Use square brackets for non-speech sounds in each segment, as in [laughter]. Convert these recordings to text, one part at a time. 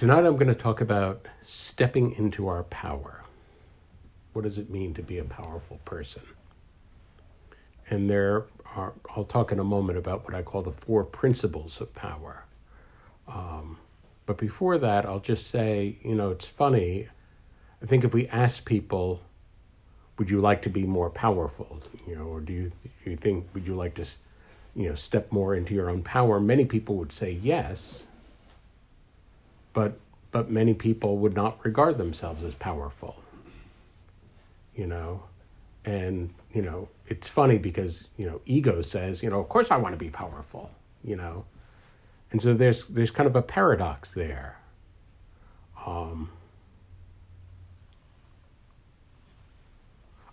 Tonight I'm going to talk about stepping into our power. What does it mean to be a powerful person? And there are, I'll talk in a moment about what I call the four principles of power. Um, but before that, I'll just say, you know, it's funny. I think if we ask people, would you like to be more powerful? You know, or do you, do you think, would you like to, you know, step more into your own power? Many people would say yes but but many people would not regard themselves as powerful you know? And you know it's funny because you know ego says you know of course i want to be powerful you know? And so there's there's kind of a paradox there. Um,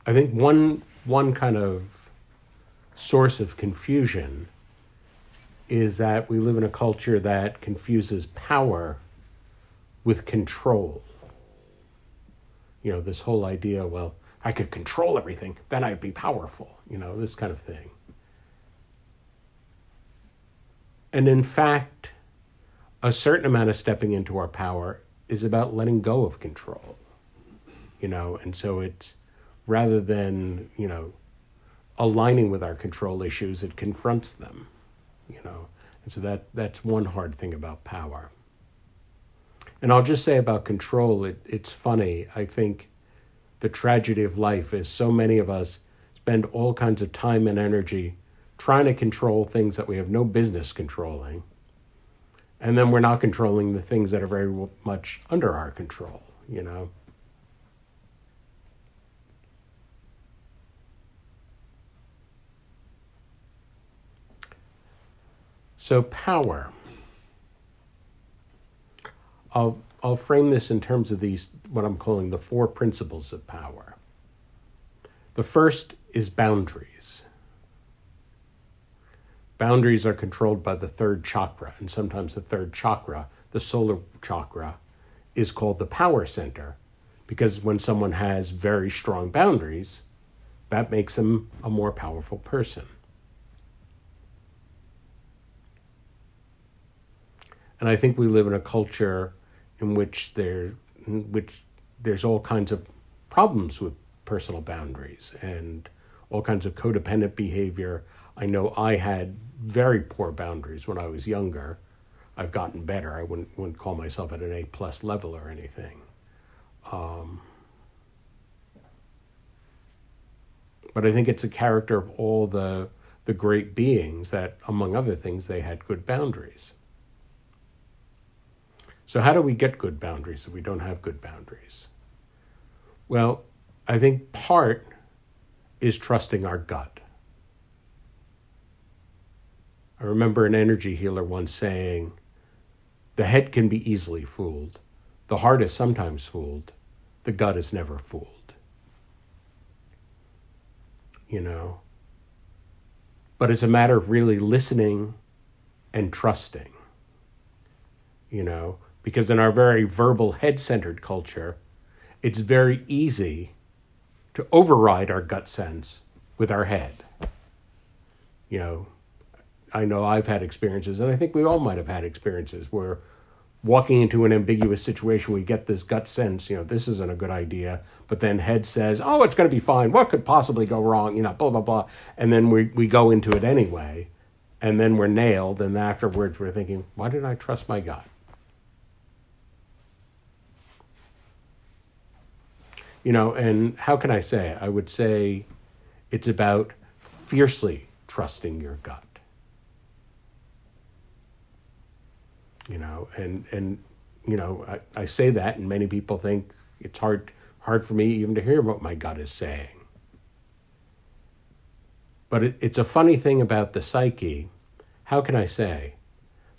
i think one one kind of source of confusion is that we live in a culture that confuses power with control. You know, this whole idea, well, I could control everything, then I'd be powerful, you know, this kind of thing. And in fact, a certain amount of stepping into our power is about letting go of control, you know, and so it's rather than, you know, aligning with our control issues, it confronts them, you know. And so that that's one hard thing about power. And I'll just say about control, it, it's funny. I think the tragedy of life is so many of us spend all kinds of time and energy trying to control things that we have no business controlling. And then we're not controlling the things that are very much under our control, you know? So, power. I'll, I'll frame this in terms of these, what I'm calling the four principles of power. The first is boundaries. Boundaries are controlled by the third chakra, and sometimes the third chakra, the solar chakra, is called the power center because when someone has very strong boundaries, that makes them a more powerful person. And I think we live in a culture in which there in which there's all kinds of problems with personal boundaries and all kinds of codependent behavior. I know I had very poor boundaries when I was younger. I've gotten better. I wouldn't wouldn't call myself at an A plus level or anything. Um, but I think it's a character of all the the great beings that, among other things, they had good boundaries. So, how do we get good boundaries if we don't have good boundaries? Well, I think part is trusting our gut. I remember an energy healer once saying, The head can be easily fooled, the heart is sometimes fooled, the gut is never fooled. You know? But it's a matter of really listening and trusting. You know, because in our very verbal head centered culture, it's very easy to override our gut sense with our head. You know, I know I've had experiences, and I think we all might have had experiences where walking into an ambiguous situation, we get this gut sense, you know, this isn't a good idea, but then head says, oh, it's going to be fine. What could possibly go wrong? You know, blah, blah, blah. And then we, we go into it anyway, and then we're nailed, and afterwards we're thinking, why did I trust my gut? You know, and how can I say? I would say it's about fiercely trusting your gut. You know, and and you know, I, I say that, and many people think it's hard hard for me even to hear what my gut is saying. But it, it's a funny thing about the psyche. How can I say?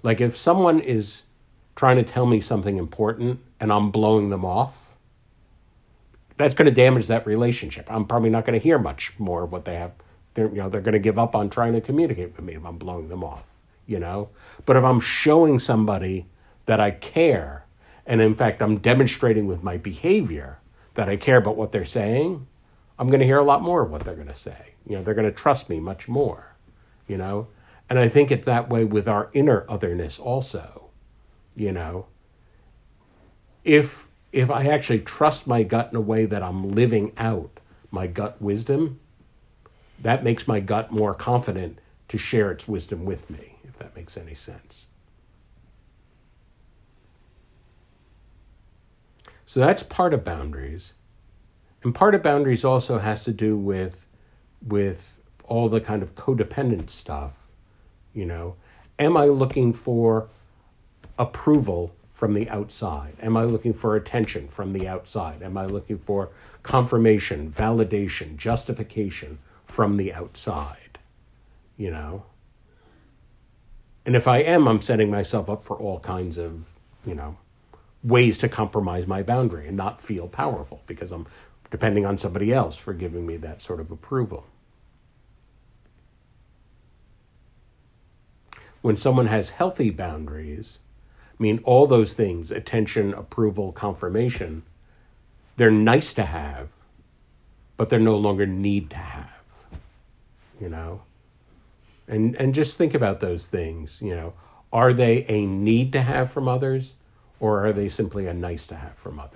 Like if someone is trying to tell me something important and I'm blowing them off, that's going to damage that relationship. I'm probably not going to hear much more of what they have. They're, you know, they're going to give up on trying to communicate with me if I'm blowing them off, you know. But if I'm showing somebody that I care, and in fact I'm demonstrating with my behavior that I care about what they're saying, I'm going to hear a lot more of what they're going to say. You know, they're going to trust me much more, you know. And I think it's that way with our inner otherness also, you know if if I actually trust my gut in a way that I'm living out my gut wisdom, that makes my gut more confident to share its wisdom with me, if that makes any sense. So that's part of boundaries. And part of boundaries also has to do with with all the kind of codependent stuff, you know. Am I looking for approval from the outside? Am I looking for attention from the outside? Am I looking for confirmation, validation, justification from the outside? You know? And if I am, I'm setting myself up for all kinds of, you know, ways to compromise my boundary and not feel powerful because I'm depending on somebody else for giving me that sort of approval. When someone has healthy boundaries, I mean, all those things attention, approval, confirmation they're nice to have, but they're no longer need to have. You know? And, and just think about those things. You know, are they a need to have from others, or are they simply a nice to have from others?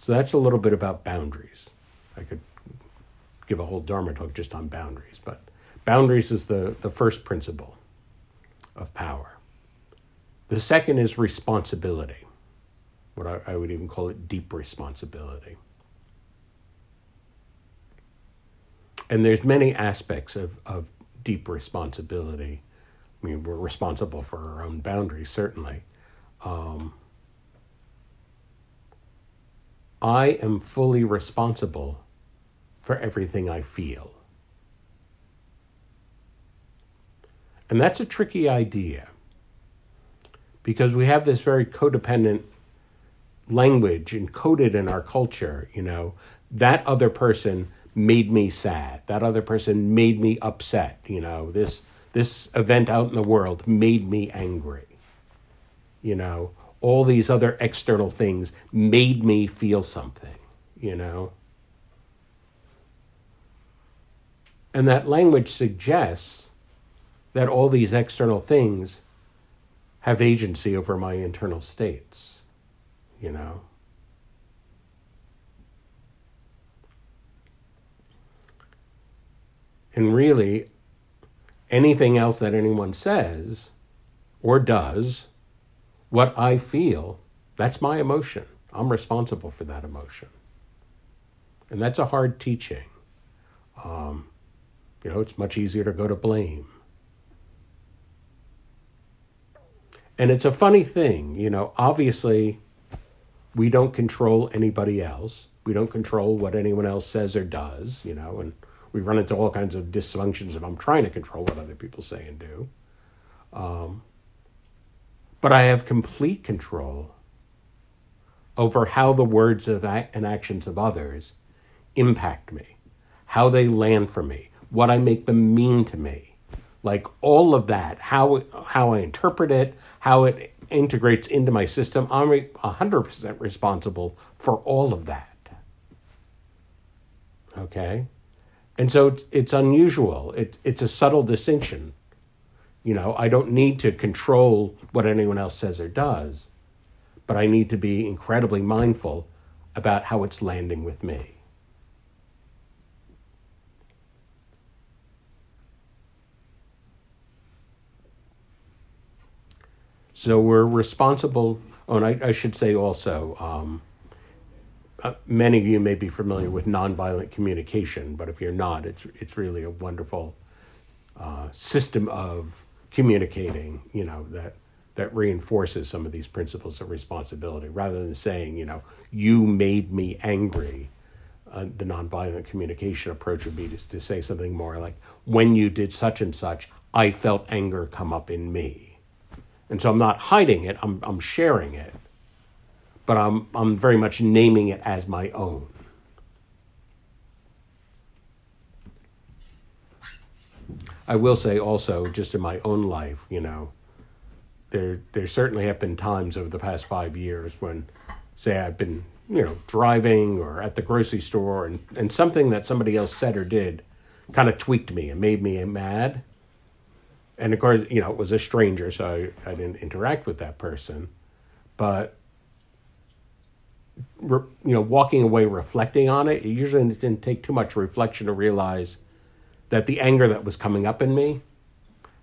So that's a little bit about boundaries. I could give a whole Dharma talk just on boundaries, but boundaries is the, the first principle of power. The second is responsibility, what I, I would even call it deep responsibility. And there's many aspects of, of deep responsibility. I mean, we're responsible for our own boundaries, certainly. Um, I am fully responsible for everything I feel. And that's a tricky idea because we have this very codependent language encoded in our culture, you know, that other person made me sad. That other person made me upset, you know. This this event out in the world made me angry. You know, all these other external things made me feel something, you know. And that language suggests that all these external things have agency over my internal states, you know. And really, anything else that anyone says or does what I feel, that's my emotion. I'm responsible for that emotion. And that's a hard teaching. Um, you know, it's much easier to go to blame. And it's a funny thing, you know, obviously we don't control anybody else. We don't control what anyone else says or does, you know, and we run into all kinds of dysfunctions if I'm trying to control what other people say and do. Um, but I have complete control over how the words of and actions of others impact me, how they land for me, what I make them mean to me. Like all of that, how how I interpret it, how it integrates into my system, I'm 100% responsible for all of that. Okay? And so it's, it's unusual. It, it's a subtle distinction. You know, I don't need to control what anyone else says or does, but I need to be incredibly mindful about how it's landing with me. So we're responsible. Oh, and I, I should say also, um, uh, many of you may be familiar with nonviolent communication, but if you're not, it's it's really a wonderful uh, system of communicating. You know that that reinforces some of these principles of responsibility, rather than saying, you know, you made me angry. Uh, the nonviolent communication approach would be to, to say something more like, when you did such and such, I felt anger come up in me. And so I'm not hiding it, I'm, I'm sharing it but I'm, I'm very much naming it as my own. I will say also, just in my own life, you know, there there certainly have been times over the past five years when, say, I've been you know driving or at the grocery store and and something that somebody else said or did, kind of tweaked me and made me mad. And of course, you know, it was a stranger, so I, I didn't interact with that person. But you know, walking away reflecting on it, it usually didn't take too much reflection to realize that the anger that was coming up in me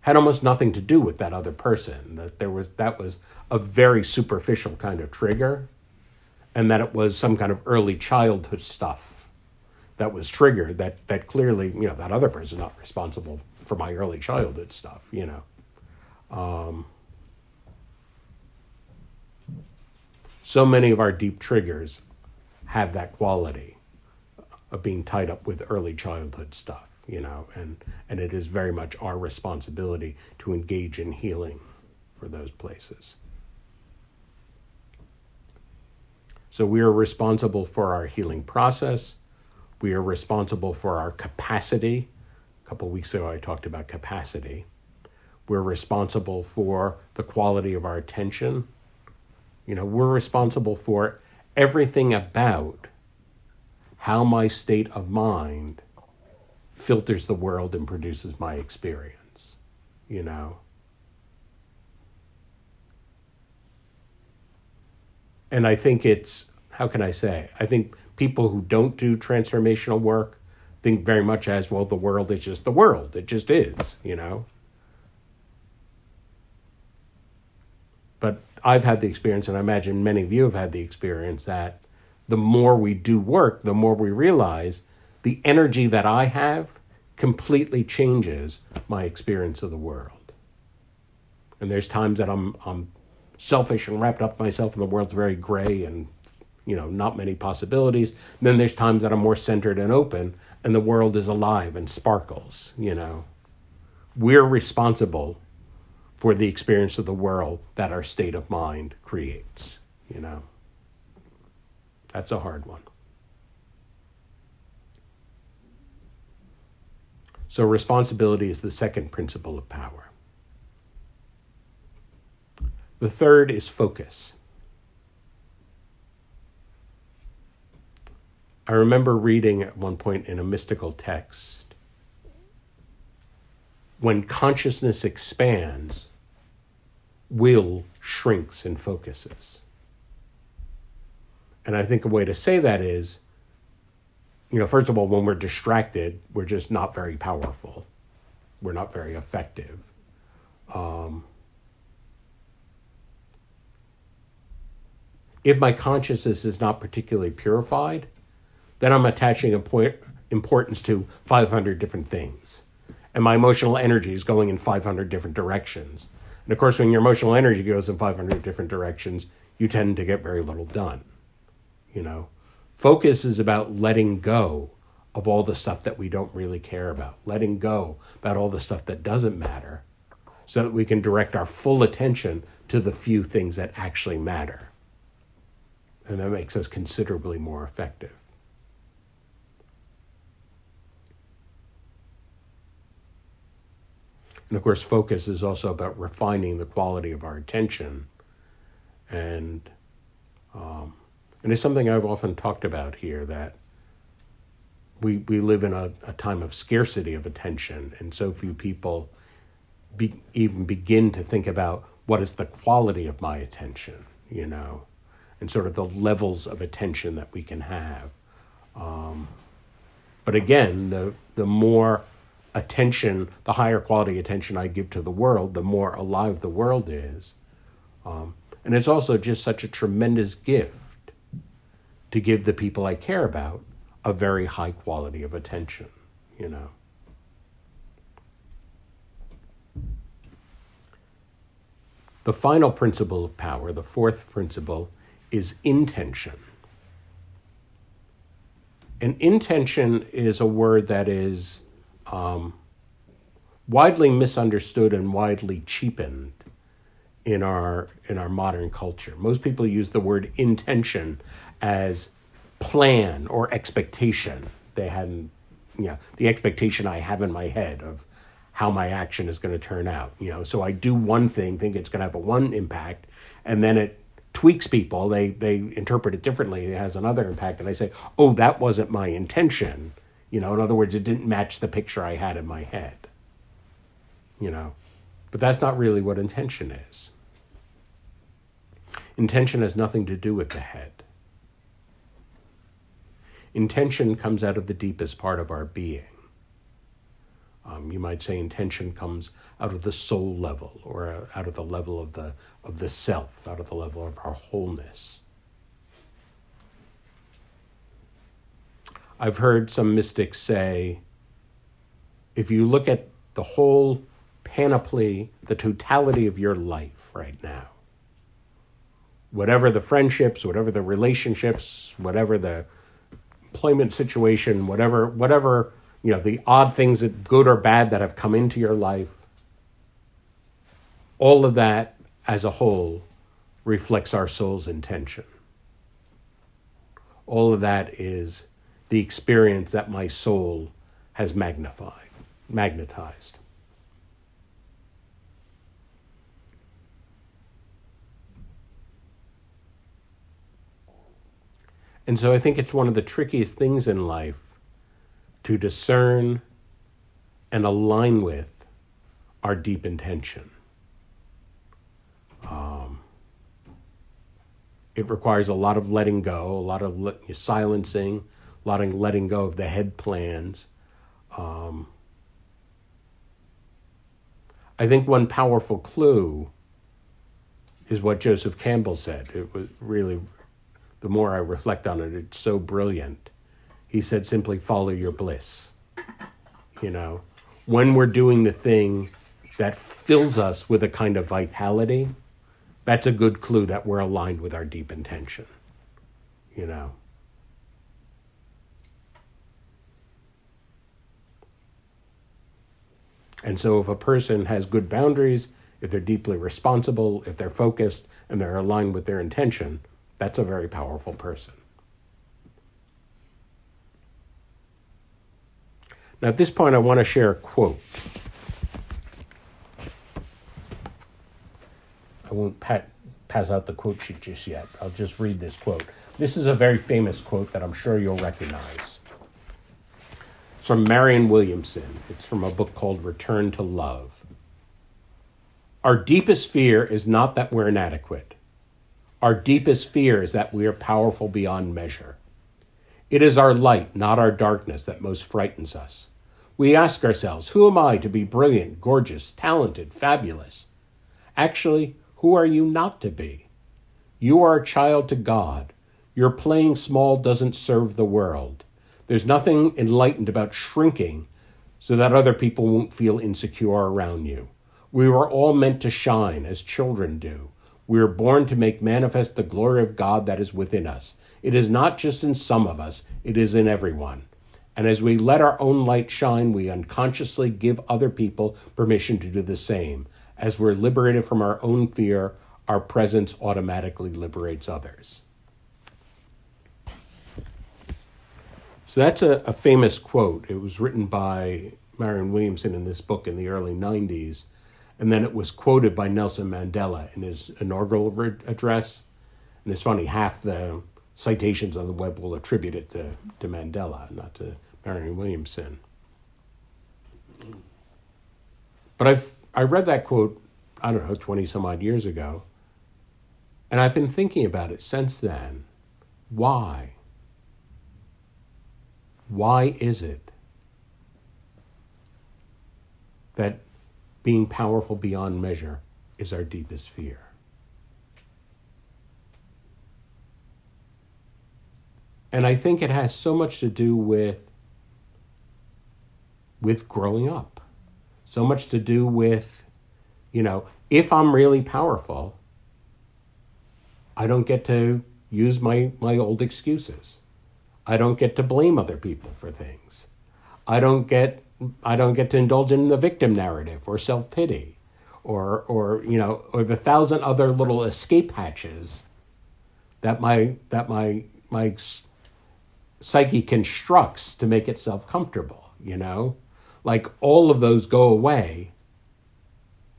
had almost nothing to do with that other person. That there was that was a very superficial kind of trigger, and that it was some kind of early childhood stuff that was triggered. That that clearly, you know, that other person not responsible for my early childhood stuff. You know. Um, so many of our deep triggers have that quality of being tied up with early childhood stuff you know, and, and it is very much our responsibility to engage in healing for those places. So we are responsible for our healing process. We are responsible for our capacity. Couple weeks ago, I talked about capacity. We're responsible for the quality of our attention. You know, we're responsible for everything about how my state of mind filters the world and produces my experience, you know. And I think it's, how can I say? I think people who don't do transformational work think very much as, well, the world is just the world. It just is, you know. But I've had the experience, and I imagine many of you have had the experience, that the more we do work, the more we realize the energy that I have completely changes my experience of the world. And there's times that I'm I'm selfish and wrapped up myself and the world's very gray and you know, not many possibilities. And then there's times that I'm more centered and open and the world is alive and sparkles, you know. We're responsible for the experience of the world that our state of mind creates, you know. That's a hard one. So, responsibility is the second principle of power. The third is focus. I remember reading at one point in a mystical text when consciousness expands, will shrinks and focuses. And I think a way to say that is you know, first of all, when we're distracted, we're just not very powerful. We're not very effective. Um, if my consciousness is not particularly purified, then I'm attaching importance to 500 different things. And my emotional energy is going in 500 different directions. And of course, when your emotional energy goes in 500 different directions, you tend to get very little done. You know, Focus is about letting go of all the stuff that we don't really care about, letting go about all the stuff that doesn't matter, so that we can direct our full attention to the few things that actually matter. And that makes us considerably more effective. And of course, focus is also about refining the quality of our attention and um, and it's something I've often talked about here that we, we live in a, a time of scarcity of attention, and so few people be, even begin to think about what is the quality of my attention, you know, and sort of the levels of attention that we can have. Um, but again, the the more attention, the higher quality attention I give to the world, the more alive the world is. Um, and it's also just such a tremendous gift to give the people I care about a very high quality of attention, you know. The final principle of power, the fourth principle, is intention. And intention is a word that is um, widely misunderstood and widely cheapened in our in our modern culture. Most people use the word intention as plan or expectation. They hadn't, you know, the expectation I have in my head of how my action is going to turn out. You know, so I do one thing, think it's going to have a one impact, and then it tweaks people. They they interpret it differently. It has another impact, and I say, oh, that wasn't my intention. You know, in other words, it didn't match the picture I had in my head. You know, But that's not really what intention is. Intention has nothing to do with the head. Intention comes out of the deepest part of our being. Um, you might say intention comes out of the soul level or out of the level of the, of the self, out of the level of our wholeness. I've heard some mystics say if you look at the whole panoply, the totality of your life right now, whatever the friendships, whatever the relationships, whatever the employment situation, whatever, whatever, you know, the odd things that good or bad that have come into your life, all of that as a whole reflects our soul's intention. All of that is the experience that my soul has magnified, magnetized. And so I think it's one of the trickiest things in life to discern and align with our deep intention. Um, it requires a lot of letting go, a lot of le- silencing, of letting go of the head plans. Um, I think one powerful clue is what Joseph Campbell said. It was really the more I reflect on it, it's so brilliant. He said, simply follow your bliss. You know, when we're doing the thing that fills us with a kind of vitality, that's a good clue that we're aligned with our deep intention. You know. And so, if a person has good boundaries, if they're deeply responsible, if they're focused, and they're aligned with their intention, that's a very powerful person. Now, at this point, I want to share a quote. I won't pat, pass out the quote sheet just yet. I'll just read this quote. This is a very famous quote that I'm sure you'll recognize. From Marianne Williamson. It's from a book called Return to Love. Our deepest fear is not that we're inadequate. Our deepest fear is that we are powerful beyond measure. It is our light, not our darkness, that most frightens us. We ask ourselves, who am I to be brilliant, gorgeous, talented, fabulous? Actually, who are you not to be? You are a child to God. Your playing small doesn't serve the world. There's nothing enlightened about shrinking so that other people won't feel insecure around you. We were all meant to shine as children do. We are born to make manifest the glory of God that is within us. It is not just in some of us, it is in everyone. And as we let our own light shine, we unconsciously give other people permission to do the same. As we're liberated from our own fear, our presence automatically liberates others. So that's a, a famous quote. It was written by Marianne Williamson in this book in the early 90s. And then it was quoted by Nelson Mandela in his inaugural address. And it's funny, half the citations on the web will attribute it to, to Mandela, not to Marianne Williamson. But I've I read that quote, I don't know, 20 some odd years ago, and I've been thinking about it since then. Why? Why is it that being powerful beyond measure is our deepest fear. And I think it has so much to do with with growing up. So much to do with, you know, if I'm really powerful, I don't get to use my, my old excuses. I don't get to blame other people for things. I don't get I don't get to indulge in the victim narrative or self pity or or you know or the thousand other little escape hatches that my that my my psyche constructs to make itself comfortable you know like all of those go away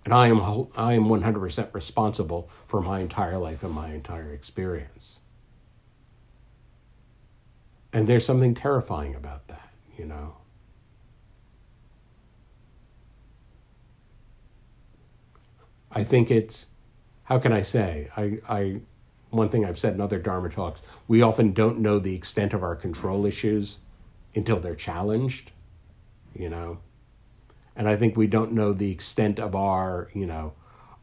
and i am i am 100% responsible for my entire life and my entire experience and there's something terrifying about that you know I think it's how can I say? I, I one thing I've said in other Dharma talks, we often don't know the extent of our control issues until they're challenged, you know. And I think we don't know the extent of our, you know,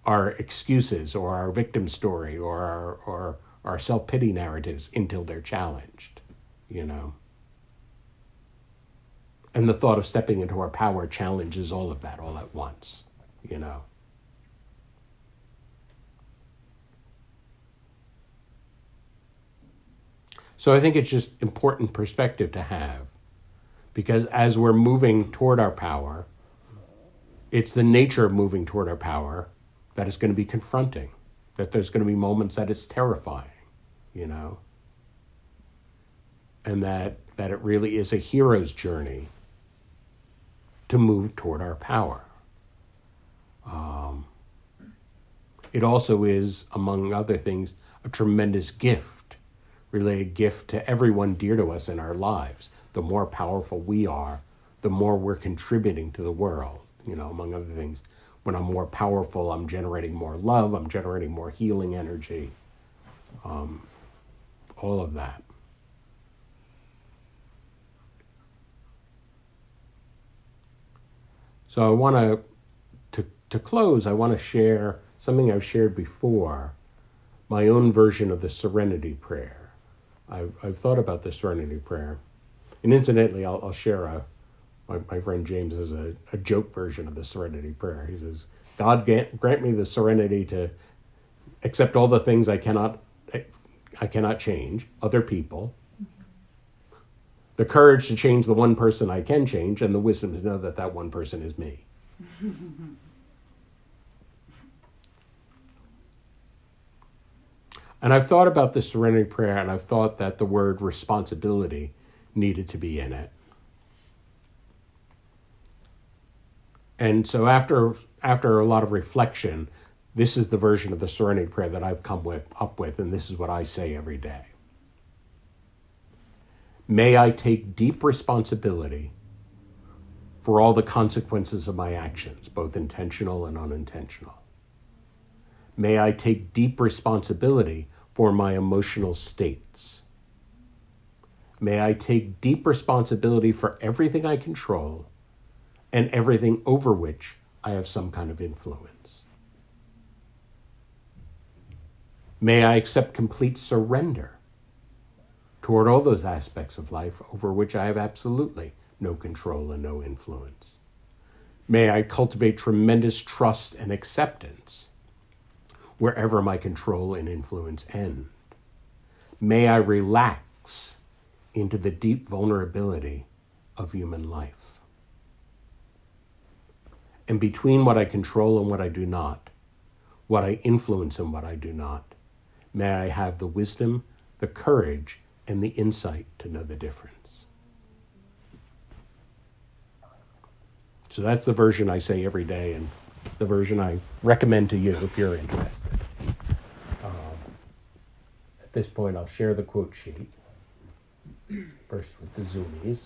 our excuses or our victim story or our or our self pity narratives until they're challenged, you know. And the thought of stepping into our power challenges all of that all at once, you know. So I think it's just important perspective to have because as we're moving toward our power, it's the nature of moving toward our power that is going to be confronting, that there's going to be moments that it's terrifying, you know, and that, that it really is a hero's journey to move toward our power. Um, it also is, among other things, a tremendous gift relay a gift to everyone dear to us in our lives. The more powerful we are, the more we're contributing to the world, you know, among other things. When I'm more powerful, I'm generating more love, I'm generating more healing energy, um, all of that. So I want to, to to close, I want to share something I've shared before, my own version of the serenity prayer. I've, I've thought about the Serenity Prayer. And incidentally, I'll, I'll share a, my, my friend James has a, a joke version of the Serenity Prayer. He says, God grant, grant me the serenity to accept all the things I cannot I cannot change, other people, the courage to change the one person I can change, and the wisdom to know that that one person is me. [laughs] And I've thought about the serenity prayer and I've thought that the word responsibility needed to be in it. And so after after a lot of reflection, this is the version of the serenity prayer that I've come with, up with, and this is what I say every day. May I take deep responsibility for all the consequences of my actions, both intentional and unintentional. May I take deep responsibility for my emotional states. May I take deep responsibility for everything I control and everything over which I have some kind of influence. May I accept complete surrender toward all those aspects of life over which I have absolutely no control and no influence. May I cultivate tremendous trust and acceptance wherever my control and influence end. May I relax into the deep vulnerability of human life. And between what I control and what I do not, what I influence and what I do not, may I have the wisdom, the courage, and the insight to know the difference. So that's the version I say every day and the version I recommend to you if you're interested Um, at this point, I'll share the quote sheet. First with the zoomies.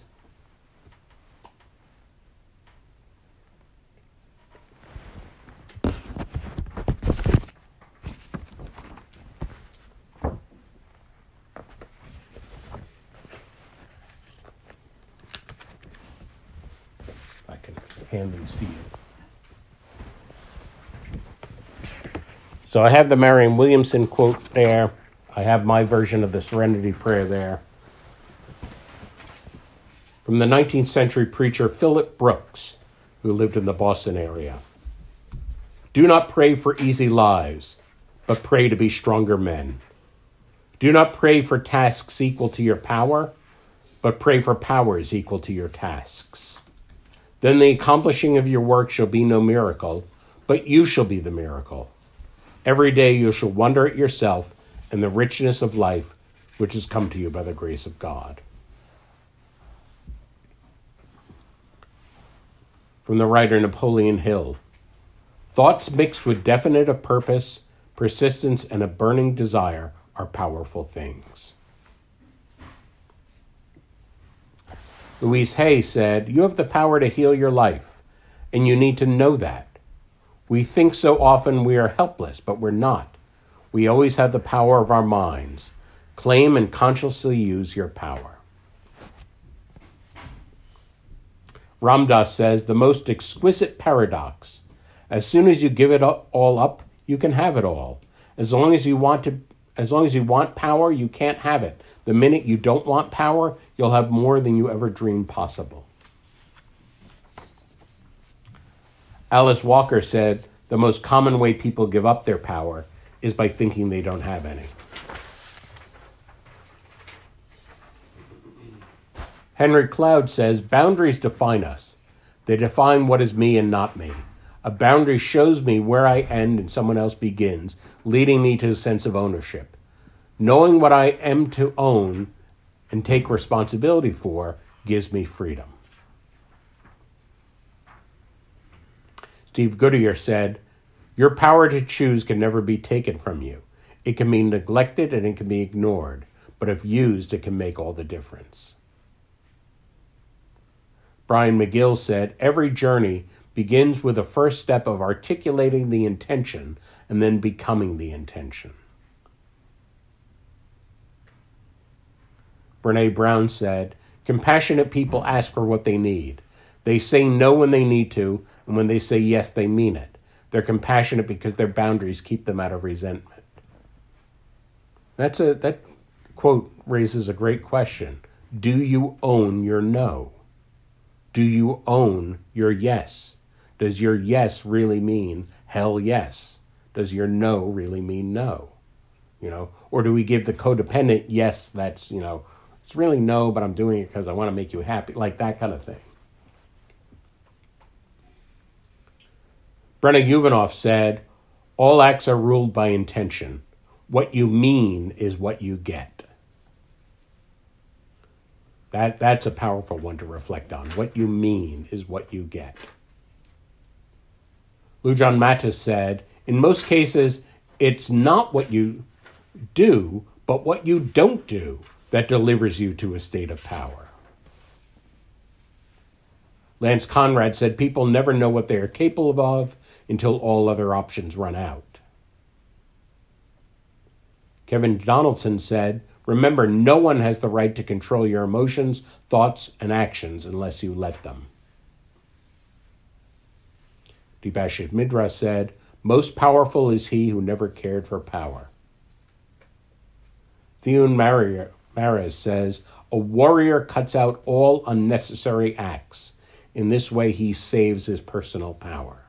I So I have the Marianne Williamson quote there. I have my version of the Serenity Prayer there. From the 19th century preacher Philip Brooks, who lived in the Boston area. Do not pray for easy lives, but pray to be stronger men. Do not pray for tasks equal to your power, but pray for powers equal to your tasks. Then the accomplishing of your work shall be no miracle, but you shall be the miracle. Every day you shall wonder at yourself and the richness of life which has come to you by the grace of God. From the writer Napoleon Hill Thoughts mixed with definite of purpose, persistence, and a burning desire are powerful things. Louise Hay said, You have the power to heal your life, and you need to know that. We think so often we are helpless, but we're not. We always have the power of our minds. Claim and consciously use your power. Ram Dass says the most exquisite paradox. As soon as you give it all up, you can have it all. As long as you want to as long as you want power, you can't have it. The minute you don't want power, you'll have more than you ever dreamed possible. Alice Walker said the most common way people give up their power is by thinking they don't have any. Henry Cloud says boundaries define us. They define what is me and not me. A boundary shows me where I end and someone else begins, leading me to a sense of ownership. Knowing what I am to own and take responsibility for gives me freedom. Steve Goodier said, Your power to choose can never be taken from you. It can be neglected and it can be ignored, but if used, it can make all the difference. Bryant McGill said, Every journey begins with the first step of articulating the intention and then becoming the intention. Brene Brown said, Compassionate people ask for what they need. They say no when they need to, and when they say yes, they mean it. They're compassionate because their boundaries keep them out of resentment. That's a that quote raises a great question. Do you own your no? Do you own your yes? Does your yes really mean hell yes? Does your no really mean no? You know, or do we give the codependent yes that's, you know, it's really no, but I'm doing it because I want to make you happy, like that kind of thing. Brenna Yovanoff said, All acts are ruled by intention. What you mean is what you get. That, that's a powerful one to reflect on. What you mean is what you get. Lujan Matus said, In most cases, it's not what you do, but what you don't do that delivers you to a state of power. Lance Conrad said people never know what they are capable of until all other options run out. Kevin Donaldson said, Remember, no one has the right to control your emotions, thoughts, and actions unless you let them. Debasish Mridha said, Most powerful is he who never cared for power. Theun Mares says, A warrior cuts out all unnecessary acts. In this way, he saves his personal power.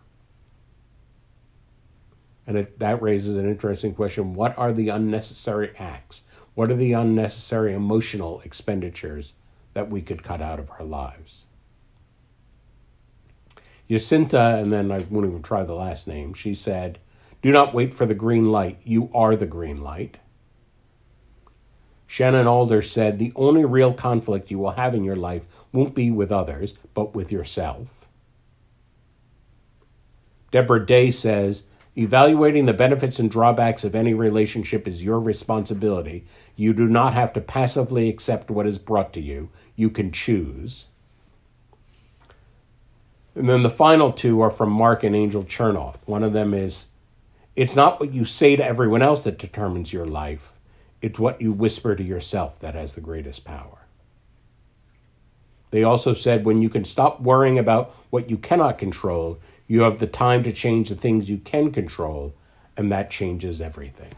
And it, that raises an interesting question. What are the unnecessary acts? What are the unnecessary emotional expenditures that we could cut out of our lives? Jacinta, and then I won't even try the last name, she said, Do not wait for the green light. You are the green light. Shannon Alder said, The only real conflict you will have in your life won't be with others, but with yourself. Deborah Day says, Evaluating the benefits and drawbacks of any relationship is your responsibility. You do not have to passively accept what is brought to you. You can choose. And then the final two are from Mark and Angel Chernoff. One of them is It's not what you say to everyone else that determines your life, it's what you whisper to yourself that has the greatest power. They also said when you can stop worrying about what you cannot control, you have the time to change the things you can control, and that changes everything.